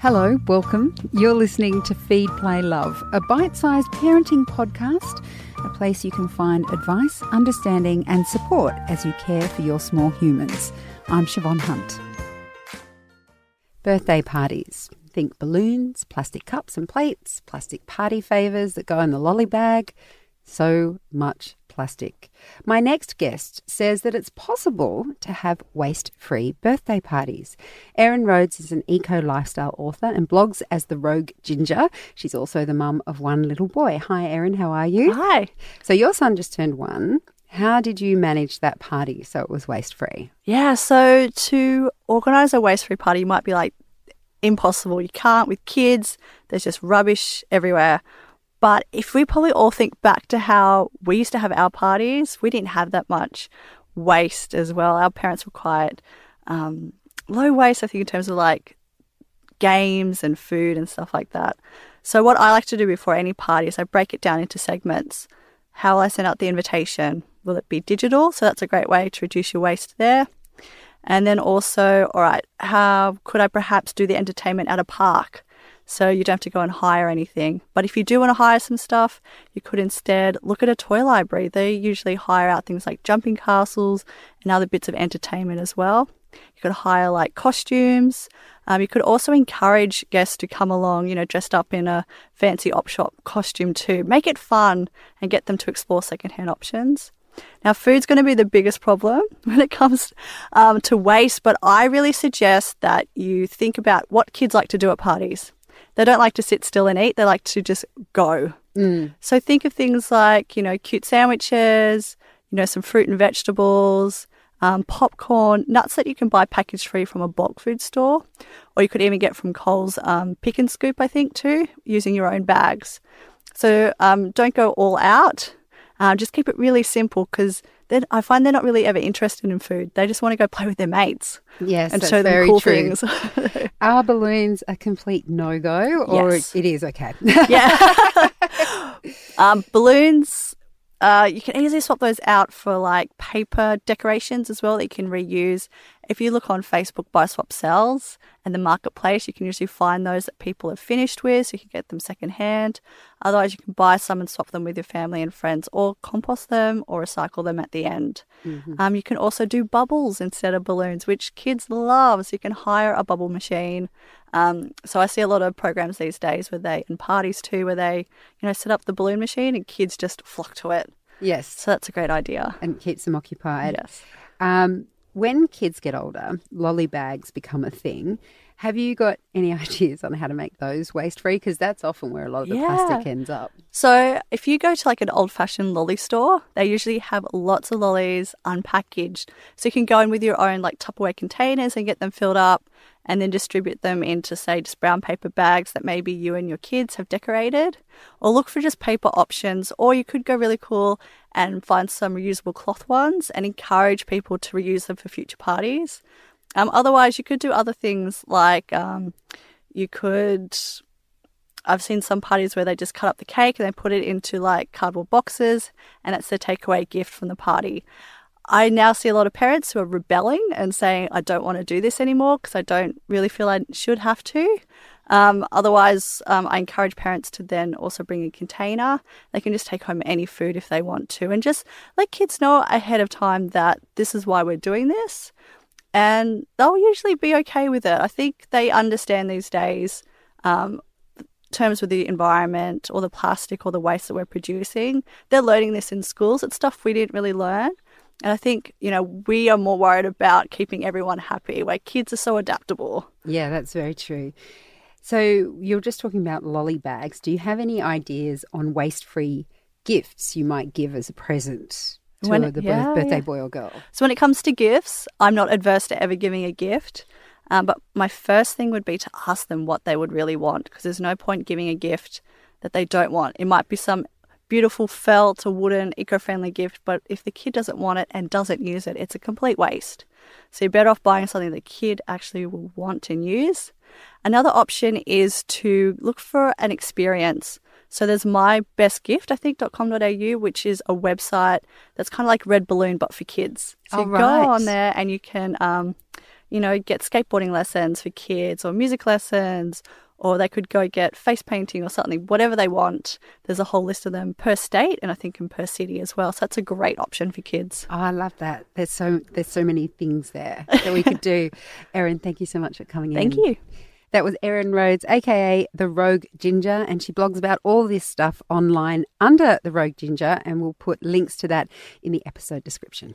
Hello, welcome. You're listening to Feed, Play, Love, a bite sized parenting podcast, a place you can find advice, understanding, and support as you care for your small humans. I'm Siobhan Hunt. Birthday parties. Think balloons, plastic cups and plates, plastic party favours that go in the lolly bag. So much plastic. My next guest says that it's possible to have waste free birthday parties. Erin Rhodes is an eco lifestyle author and blogs as the Rogue Ginger. She's also the mum of one little boy. Hi, Erin, how are you? Hi. So, your son just turned one. How did you manage that party so it was waste free? Yeah, so to organise a waste free party, you might be like, impossible. You can't with kids, there's just rubbish everywhere. But if we probably all think back to how we used to have our parties, we didn't have that much waste as well. Our parents were quite um, low waste, I think, in terms of like games and food and stuff like that. So, what I like to do before any party is I break it down into segments. How will I send out the invitation? Will it be digital? So, that's a great way to reduce your waste there. And then also, all right, how could I perhaps do the entertainment at a park? So you don't have to go and hire anything. But if you do want to hire some stuff, you could instead look at a toy library. They usually hire out things like jumping castles and other bits of entertainment as well. You could hire like costumes. Um, you could also encourage guests to come along, you know, dressed up in a fancy op shop costume too. Make it fun and get them to explore secondhand options. Now, food's going to be the biggest problem when it comes um, to waste, but I really suggest that you think about what kids like to do at parties. They don't like to sit still and eat, they like to just go. Mm. So think of things like, you know, cute sandwiches, you know, some fruit and vegetables, um, popcorn, nuts that you can buy package free from a bulk food store, or you could even get from Coles um, Pick and Scoop, I think, too, using your own bags. So um, don't go all out. Uh, just keep it really simple because then I find they're not really ever interested in food. They just want to go play with their mates. Yes, and show them cool true. things. Are balloons a complete no go, or yes. it is okay? yeah, um, balloons. Uh, you can easily swap those out for like paper decorations as well that you can reuse. If you look on Facebook, Buy Swap Sells and the marketplace, you can usually find those that people have finished with, so you can get them secondhand. Otherwise, you can buy some and swap them with your family and friends, or compost them or recycle them at the end. Mm-hmm. Um, you can also do bubbles instead of balloons, which kids love. So you can hire a bubble machine. Um, so I see a lot of programs these days where they, and parties too, where they, you know, set up the balloon machine and kids just flock to it. Yes. So that's a great idea. And keeps them occupied. Yes. Um, when kids get older, lolly bags become a thing. Have you got any ideas on how to make those waste free? Because that's often where a lot of the yeah. plastic ends up. So, if you go to like an old fashioned lolly store, they usually have lots of lollies unpackaged. So, you can go in with your own like Tupperware containers and get them filled up and then distribute them into, say, just brown paper bags that maybe you and your kids have decorated. Or look for just paper options. Or you could go really cool and find some reusable cloth ones and encourage people to reuse them for future parties. Um, otherwise, you could do other things like um, you could. I've seen some parties where they just cut up the cake and they put it into like cardboard boxes, and it's their takeaway gift from the party. I now see a lot of parents who are rebelling and saying, I don't want to do this anymore because I don't really feel I should have to. Um, otherwise, um, I encourage parents to then also bring a container. They can just take home any food if they want to and just let kids know ahead of time that this is why we're doing this. And they'll usually be okay with it. I think they understand these days um, terms with the environment or the plastic or the waste that we're producing. They're learning this in schools. It's stuff we didn't really learn. And I think, you know, we are more worried about keeping everyone happy, where kids are so adaptable. Yeah, that's very true. So you're just talking about lolly bags. Do you have any ideas on waste free gifts you might give as a present to when, the yeah, birthday yeah. boy or girl? So when it comes to gifts, I'm not adverse to ever giving a gift. Um, but my first thing would be to ask them what they would really want because there's no point giving a gift that they don't want. It might be some beautiful felt or wooden eco-friendly gift, but if the kid doesn't want it and doesn't use it, it's a complete waste. So you're better off buying something the kid actually will want and use. Another option is to look for an experience. So there's my best gift, I think, .com.au, which is a website that's kind of like Red Balloon but for kids. So oh, you right. go on there and you can um, you know, get skateboarding lessons for kids or music lessons, or they could go get face painting or something, whatever they want. There's a whole list of them per state and I think in per city as well. So that's a great option for kids. Oh, I love that. There's so there's so many things there that we could do. Erin, thank you so much for coming Thank in. Thank you. That was Erin Rhodes, aka the Rogue Ginger, and she blogs about all this stuff online under the Rogue Ginger, and we'll put links to that in the episode description.